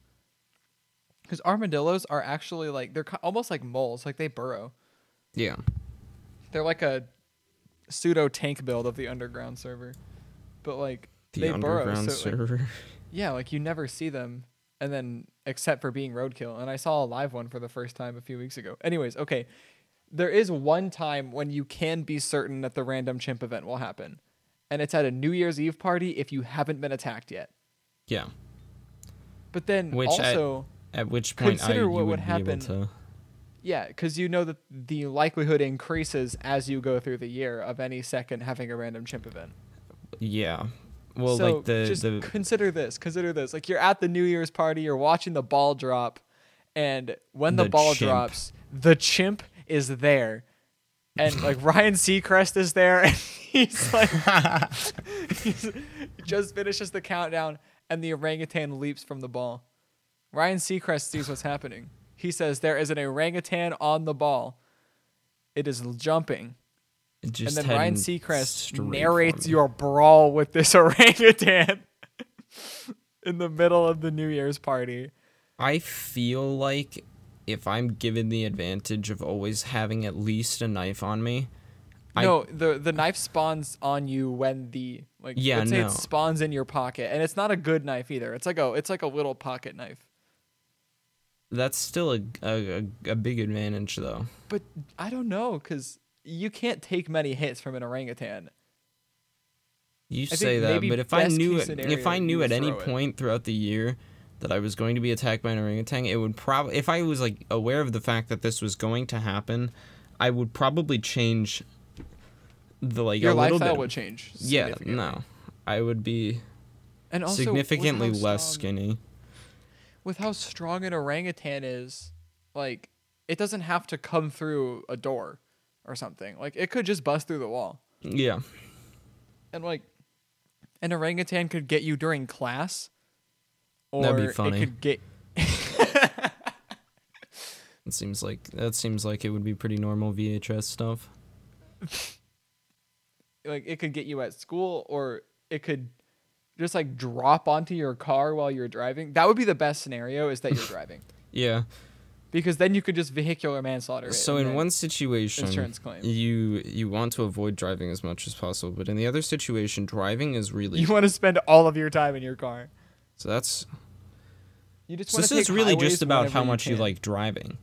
Because armadillos are actually like they're almost like moles, like they burrow. Yeah. They're like a pseudo tank build of the underground server, but like The they burrow. underground So like, server. <laughs> yeah, like you never see them, and then except for being roadkill. And I saw a live one for the first time a few weeks ago. Anyways, okay, there is one time when you can be certain that the random chimp event will happen, and it's at a New Year's Eve party if you haven't been attacked yet. yeah. But then Which I- also, At which point I Consider you what would would be happen- able to yeah, because you know that the likelihood increases as you go through the year of any second having a random chimp event. Yeah. Well, so like the just the consider this. Consider this. Like you're at the New Year's party, you're watching the ball drop, and when the, The ball chimp. drops, the chimp is there, and <laughs> like Ryan Seacrest is there, and <laughs> he's like, <laughs> he's, he just finishes the countdown, and the orangutan leaps from the ball. Ryan Seacrest sees what's happening. He says there is an orangutan on the ball. It is jumping it just and then Ryan Seacrest narrates your brawl with this <laughs> orangutan <laughs> in the middle of the New Year's party. I feel like if I'm given the advantage of always having at least a knife on me, I- no, the the knife spawns on you when the like Yeah, let's say no. it spawns in your pocket, and it's not a good knife either. It's like a it's like a little pocket knife. That's still a a, a, big advantage though. But I don't know because you can't take many hits from an orangutan. You think say that, but if I knew it, if I knew at any it. point throughout the year that I was going to be attacked by an orangutan, it would probably if I was like aware of the fact that this was going to happen, I would probably change the like Your a little lifestyle bit. would change. yeah, no, I would be and also significantly less skinny. With how strong an orangutan is, like it doesn't have to come through a door or something. Like it could just bust through the wall. Yeah, And like an orangutan could get you during class. Or That'd be it funny. could get <laughs> it seems like that seems like it would be pretty normal VHS stuff. like it could get you at school or it could just like drop onto your car while you're driving. That would be the best scenario is that you're <laughs> driving. Yeah. Because then you could just vehicular manslaughter. So in one situation, insurance claim. you you want to avoid driving as much as possible, but in the other situation, driving is really you want to spend all of your time in your car. so that's You just so this is really just about how much you can. like driving.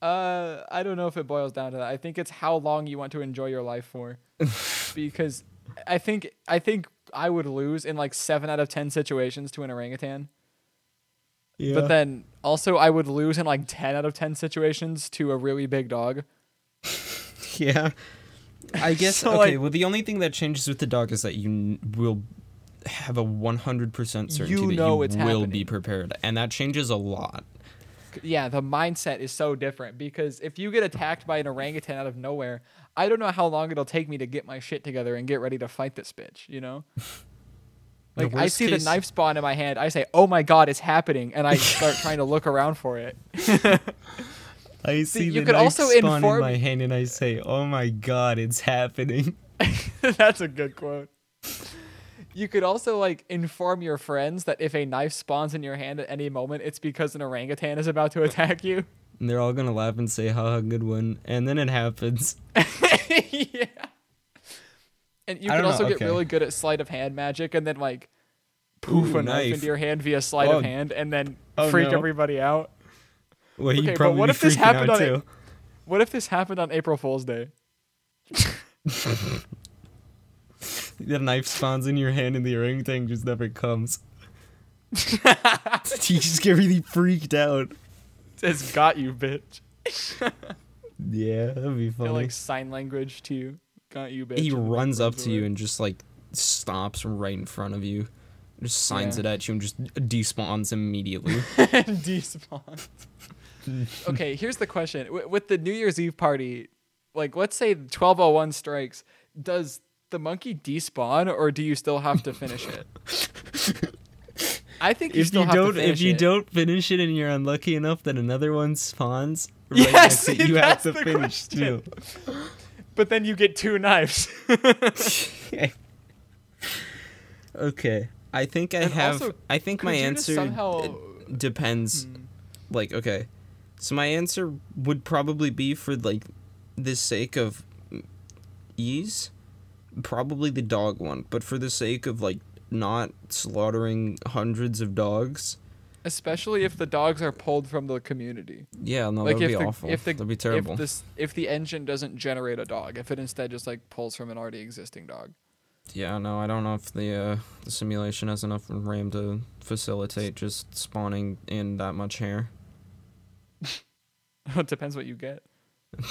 Uh, I don't know if it boils down to that. I think it's how long you want to enjoy your life for, <laughs> because I think I think I would lose in like seven out of ten situations to an orangutan. Yeah. But then also I would lose in like ten out of ten situations to a really big dog. <laughs> yeah. I <laughs> guess So, okay. like- well, the only thing that changes with the dog is that you n- will have a 100% certainty You that know you it's will be prepared, and that changes a lot. Yeah, the mindset is so different because if you get attacked by an orangutan out of nowhere, I don't know how long it'll take me to get my shit together and get ready to fight this bitch, you know? <laughs> Like I see case- the knife spawn in my hand, I say, "Oh my god, it's happening," and I <laughs> start trying to look around for it. <laughs> I see you the could knife also spawn in my hand, and I say, "Oh my god, it's happening." That's a good quote. You could also like inform your friends that if a knife spawns in your hand at any moment, it's because an orangutan is about to attack you. And they're all gonna laugh and say, "Haha, good one," and then it happens. <laughs> yeah. And you I could don't know, also get okay. really good at sleight of hand magic and then like poof Ooh, a knife knife. into your hand via sleight Oh. of hand and then Oh, freak no. everybody out. Well, Okay, you'd but what if this happened on a- What if this happened on April Fool's Day? <laughs> <laughs> The knife spawns in your hand, and the ring thing just never comes. you just get really freaked out. <laughs> It's got you, bitch. <laughs> Yeah, that'd be funny. like sign language to you. Got you, bitch. he runs up to you and just like stops right in front of you, just signs Yeah. it at you and just despawns immediately. <laughs> despawn. okay, here's the question: Wi- with the New Year's Eve party, like let's say 1201 strikes, does the monkey despawn or do you still have to finish it? I think you if you don't, if you it. don't finish it and you're unlucky enough that another one spawns, right Yes, next it, you have to finish too. But then you get two knives. <laughs> okay, I think I And have. also, I think my Could you just answer somehow depends. Hmm. Like, okay, so my answer would probably be for like the sake of ease, probably the dog one. But for the sake of like not slaughtering hundreds of dogs, especially if the dogs are pulled from the community. yeah, no, like that would if be the, awful. if the That'd be terrible. if this if the engine doesn't generate a dog, if it instead just like pulls from an already existing dog. Yeah, no, I don't know if the uh, the simulation has enough RAM to facilitate just spawning in that much hair. <laughs> it depends what you get. <laughs>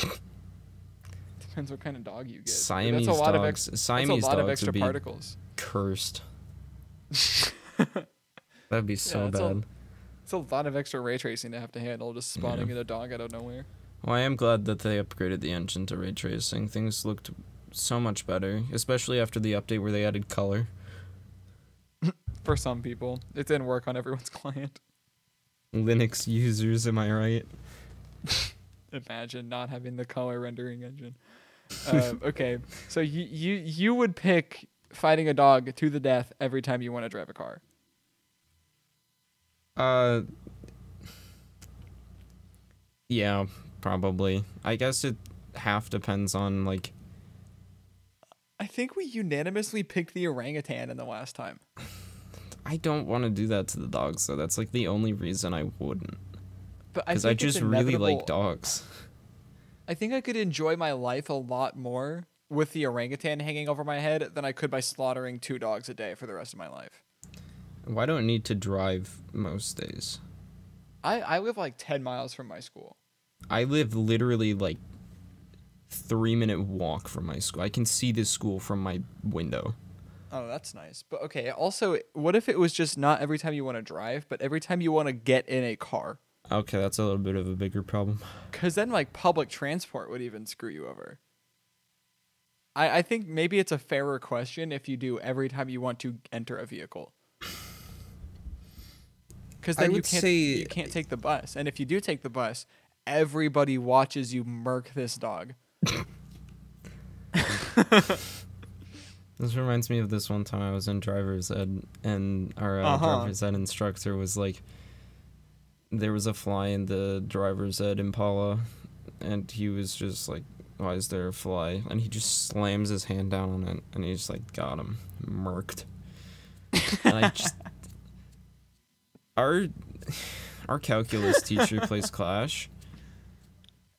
depends what kind of dog you get. Siamese that's a lot dogs. of ex- that's Siamese a lot of dogs extra would be particles. cursed. <laughs> That'd be so that's a- bad. It's a lot of extra ray tracing to have to handle just spawning Yeah. in a dog out of nowhere. Well, I am glad that they upgraded the engine to ray tracing. Things looked so much better, especially after the update where they added color. <laughs> For some people, it didn't work on everyone's <laughs> client. Linux users, am I right? Imagine not having the color rendering engine. Um, okay, so you you you would pick fighting a dog to the death every time you want to drive a car. Uh, yeah, probably. I guess it half depends on like I think we unanimously picked the orangutan in the last time. I don't want to do that to the dogs, so that's like the only reason I wouldn't. But I Because I, it's just really like dogs. I think I could enjoy my life a lot more with the orangutan hanging over my head than I could by slaughtering two dogs a day for the rest of my life. Why don't I need to drive most days? I, I live like 10 miles from my school. I live literally like three minute walk from my school. I can see this school from my window. Oh, that's nice. But okay, also, what if it was just not every time you want to drive, but every time you want to get in a car? Okay, that's a little bit of a bigger problem. <laughs> Because then, like, public transport would even screw you over. I, I think maybe it's a fairer question if you do every time you want to enter a vehicle. Because I then you can't say- you can't take the bus, and if you do take the bus, everybody watches you murk this dog. <laughs> This reminds me of this one time I was in driver's ed, and our uh, Uh-huh. driver's ed instructor was like, there was a fly in the driver's ed Impala, and he was just like, "Why is there a fly?" And he just slams his hand down on it, and he just like got him murked. and I just <laughs> our our calculus teacher plays Clash,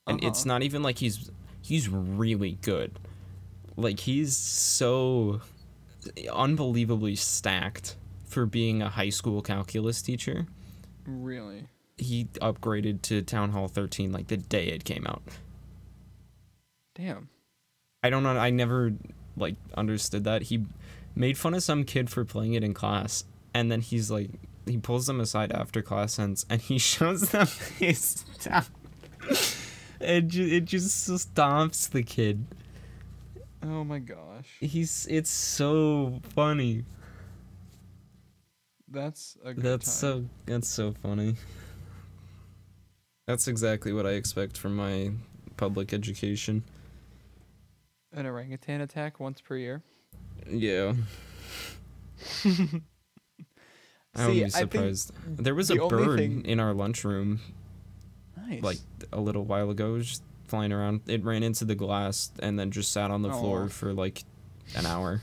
and it's Uh-huh. not even like he's he's really good. Like he's so unbelievably stacked for being a high school calculus teacher. Really? He upgraded to Town Hall 13 like the day it came out. Damn. I don't know. I never like understood that. He made fun of some kid for playing it in class, and then he's like, he pulls them aside after class ends, and he <laughs> shows them his stuff. It ju- it just stomps the kid. Oh my gosh. He's it's so funny. That's a good That's time. so that's so funny. That's exactly what I expect from my public education. An orangutan attack once per year. Yeah. <laughs> I See, wouldn't be surprised. There was the a only bird thing- in our lunchroom Nice. like a little while ago. Just flying around. It ran into the glass and then just sat on the Aw. floor for like an hour.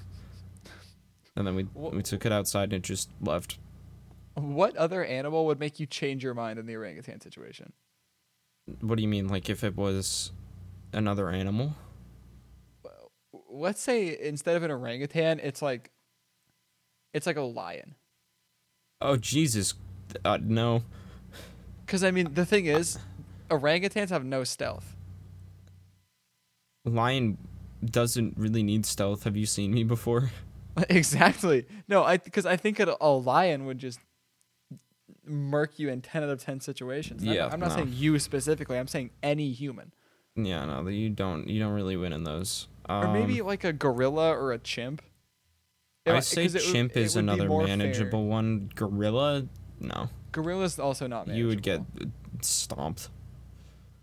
And then we Wha- we took it outside and it just left. what other animal would make you change your mind in the orangutan situation? What do you mean? Like if it was another animal? Let's say instead of an orangutan, it's like it's like a lion. Oh Jesus! Uh, no. Because I mean, the thing is, orangutans have no stealth. Lion doesn't really need stealth. Have you seen me before? <laughs> exactly. No, I because I think a, a lion would just murk you in ten out of ten situations. And I'm Yeah, not- I'm not no. saying you specifically. I'm saying any human. Yeah, no, you don't you don't really win in those. Or maybe Um, like a gorilla or a chimp. I say chimp is another more fair. manageable one. Gorilla, no, Gorilla's also not manageable. you would get stomped.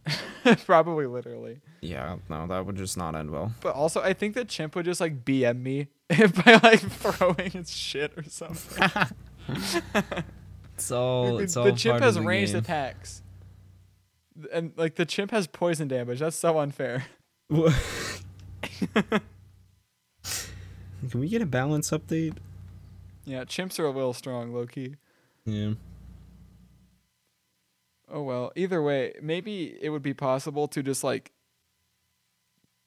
<laughs> probably literally. Yeah, no, that would just not end well. But also, I think the chimp would just like BM me <laughs> by like throwing its <laughs> shit or something. It's all it's the, all the chimp has the ranged game. attacks, and like the chimp has poison damage. That's so unfair. <laughs> Can we get a balance update? Yeah, chimps are a little strong, low key. Yeah. Oh well. Either way, maybe it would be possible to just like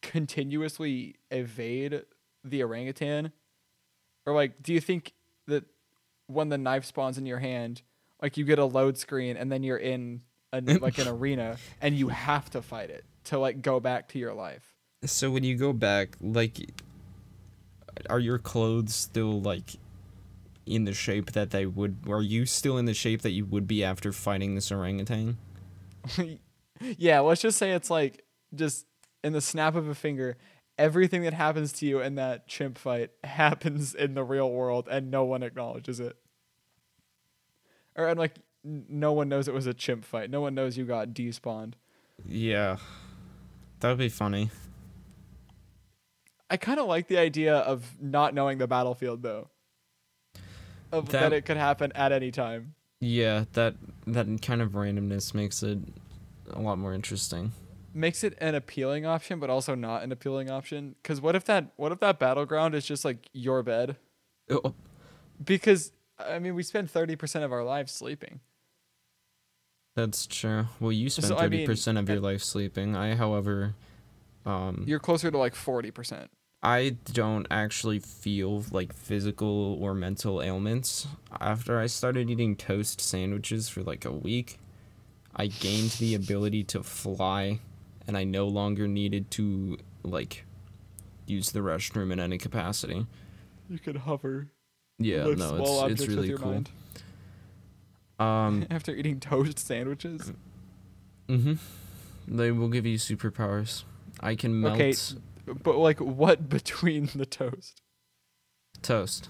continuously evade the orangutan, or like, do you think that when the knife spawns in your hand, like you get a load screen and then you're in a, like an <laughs> arena and you have to fight it to like go back to your life? So when you go back, like, are your clothes still like in the shape that they would? Are you still in the shape that you would be after fighting this orangutan? <laughs> yeah, let's just say it's like just in the snap of a finger, everything that happens to you in that chimp fight <laughs> happens in the real world and no one acknowledges it. Or and like no one knows it was a chimp fight. No one knows you got despawned. Yeah, that would be funny. I kind of like the idea of not knowing the battlefield though. Of that, That- it could happen at any time. Yeah, that that kind of randomness makes it a lot more interesting. Makes it an appealing option but also not an appealing option cuz what if that what if that battleground is just like your bed? Oh, Because I mean, we spend thirty percent of our lives sleeping. that's true. Well, you spend So, I thirty mean, percent of your life sleeping. I, however, um, You're closer to like forty percent. I don't actually feel like physical or mental ailments. After I started eating toast sandwiches for like a week, I gained the ability to fly and I no longer needed to like use the restroom in any capacity. You could hover. Yeah, lift no, small it's it's really cool. mind. Um <laughs> After eating toast sandwiches. mhm. They will give you superpowers. I can melt Okay, But like, what <laughs> between the toast? toast.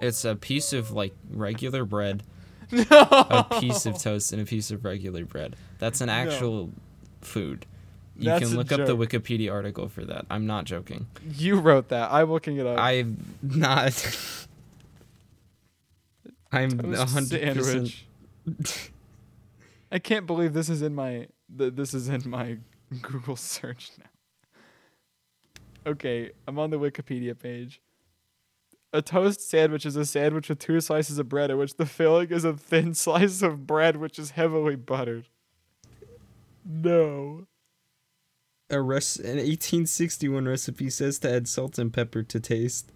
It's a piece of like regular bread <laughs> No. a piece of toast and a piece of regular bread. That's an No. actual food. You That's can look up the. Wikipedia article for that. I'm not joking. You wrote that. I'm looking it up. I'm not. <laughs> I'm a hundred percent. I can't believe this is in my th- this is in my <laughs> Google search now. Okay, I'm on the Wikipedia page. A toast sandwich is a sandwich with two slices of bread in which the filling is a thin <laughs> slice of bread which is heavily buttered. No. A res- an 1861 recipe says to add salt and pepper to taste.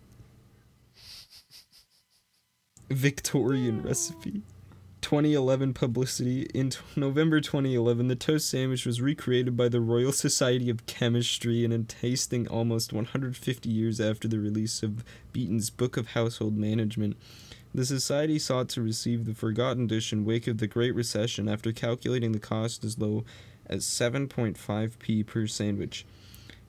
Victorian recipe. 2011 publicity. In t- November 2011, the toast sandwich was recreated by the Royal Society of Chemistry and in tasting almost 150 years after the release of Beeton's Book of Household Management. The society sought to receive the forgotten dish in wake of the Great Recession after calculating the cost as low as 7.5p per sandwich.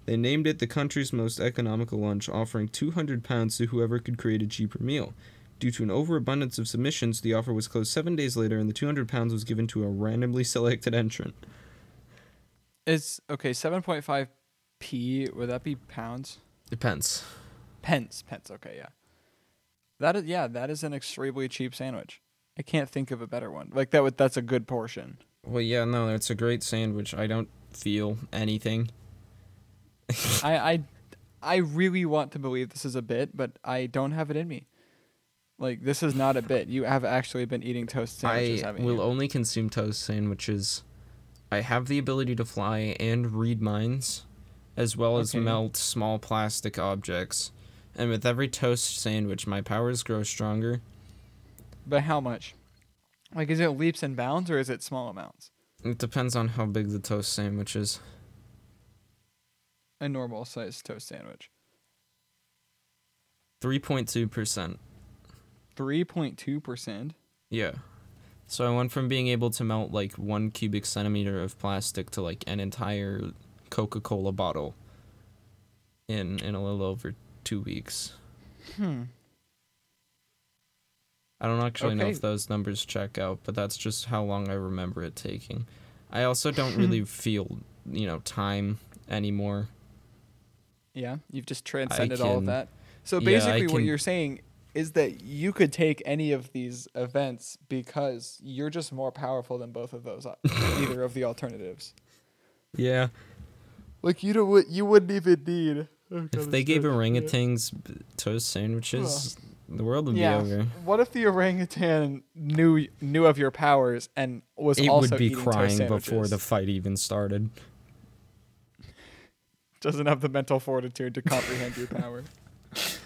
They named it the country's most economical lunch, offering 200 pounds to whoever could create a cheaper meal. Due to an overabundance of submissions, the offer was closed seven days later, and the 200 pounds was given to a randomly selected entrant. It's okay, 7.5 p, would that be pounds? Depends. Pence, pence. Okay, yeah. That is yeah, that is an extremely cheap sandwich. I can't think of a better one. Like that would that's a good portion. Well, yeah, no, it's a great sandwich. I don't feel anything. <laughs> I I I really want to believe this is a bit, but I don't have it in me. Like this is not a bit. You have actually been eating toast sandwiches, I will you? only consume toast sandwiches. I have the ability to fly and read minds, as well as Okay. melt small plastic objects. And with every toast sandwich, my powers grow stronger. But how much? Like is it leaps and bounds or is it small amounts? It depends on how big the toast sandwich is. A normal sized toast sandwich. 3.2%. Three point two percent. Yeah. So I went from being able to melt like one cubic centimeter of plastic to like an entire Coca-Cola bottle in in a little over two weeks. Hmm. I don't actually know if those numbers check out, but that's just how long I remember it taking. I also don't <laughs> really feel, you know, time anymore. Yeah, you've just transcended all of that. So yeah, basically, what can- you're saying is that you could take any of these events because you're just more powerful than both of those, uh, <laughs> either of the alternatives. Yeah. Like you don't, you wouldn't even need. oh, If they gave orangutans b- toast sandwiches, the world would Yeah. be over. What if the orangutan knew knew of your powers and was It also would be crying before the fight even started. doesn't have the mental fortitude to comprehend your power. <laughs>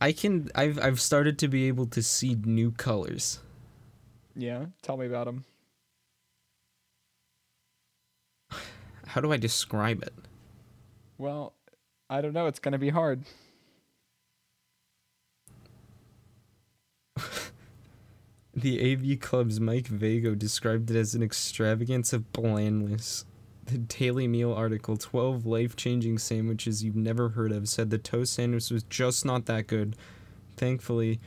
I can I've I've started to be able to see new colors. Yeah, tell me about them. How do I describe it? Well, I don't know. It's gonna be hard. <laughs> The AV Club's Mike Vago described it as an extravagance of blandness. The Daily Meal article, 12 life changing sandwiches you've never heard of, said the toast sandwich was just not that good. Thankfully,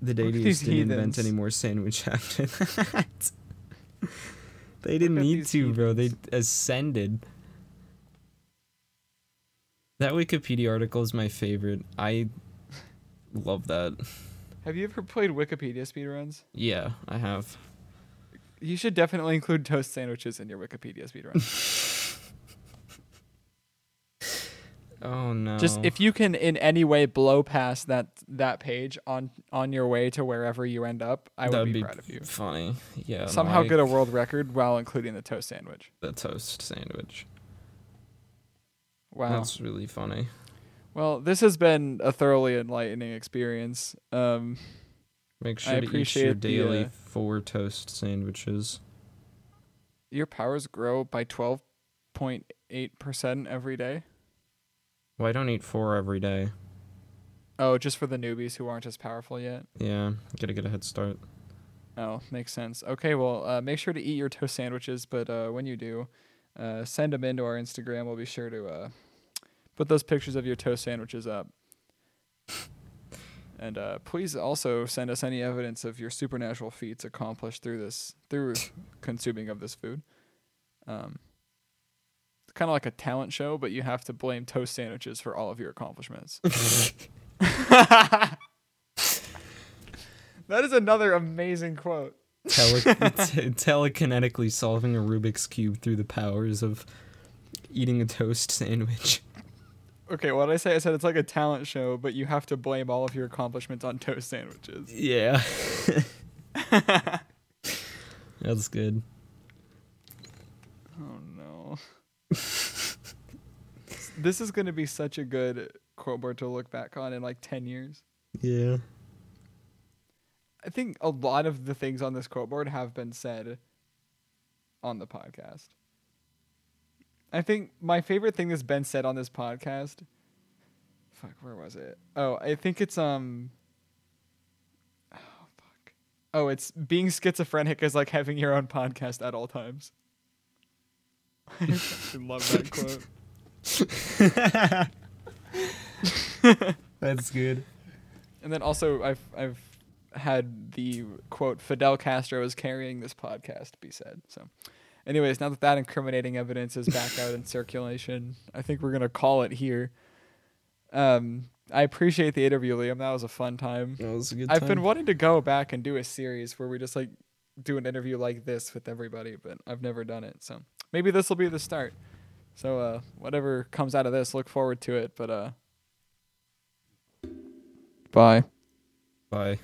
the Dadies didn't invent any more sandwich <laughs> after that. <laughs> they didn't need to, bro. They ascended. That Wikipedia article is my favorite. I love that. Have you ever played Wikipedia speedruns? Yeah, I have. You should definitely include toast sandwiches in your Wikipedia speedrun. <laughs> Oh no. Just if you can in any way blow past that that page on on your way to wherever you end up, I would That'd be, be proud of you. funny. Yeah. Somehow I- get a world record while including the toast sandwich. the toast sandwich. Wow. That's really funny. Well, this has been a thoroughly enlightening experience. Um, Make I sure to eat your appreciate the, daily uh, four toast sandwiches. your powers grow by 12.8% every day. Well, I don't eat four every day. Oh, just for the newbies who aren't as powerful yet. Yeah, gotta get a head start. Oh, makes sense. Okay, well, uh, make sure to eat your toast sandwiches, but uh, when you do, uh, send them into our Instagram. We'll be sure to uh, put those pictures of your toast sandwiches up. And uh, please also send us any evidence of your supernatural feats accomplished through this through <laughs> consuming of this food. Um, it's kind of like a talent show, but you have to blame toast sandwiches for all of your accomplishments. <laughs> <laughs> that is another amazing quote. Tele- t- telekinetically solving a Rubik's cube through the powers of eating a toast sandwich. Okay, what did I say? I said it's like a talent show, but you have to blame all of your accomplishments on toast sandwiches. Yeah. <laughs> That's good. Oh no. <laughs> this is going to be such a good quote board to look back on in like 10 years. Yeah. I think a lot of the things on this quote board have been said on the podcast. I think my favorite thing that's been said on this podcast. Fuck, where was it? Oh, I think it's um. Oh fuck. Oh, it's being schizophrenic is like having your own podcast at all times. <laughs> I love that quote. <laughs> That's good. And then also I've I've had the quote Fidel Castro is carrying this podcast be said. So anyways, now that that incriminating evidence is back out in circulation, I think we're going to call it here. Um I appreciate the interview, Liam. That was a fun time. That was a good I've been wanting to go back and do a series where we just like do an interview like this with everybody, but I've never done it. So maybe this will be the start. So uh whatever comes out of this, look forward to it, but uh Bye. Bye.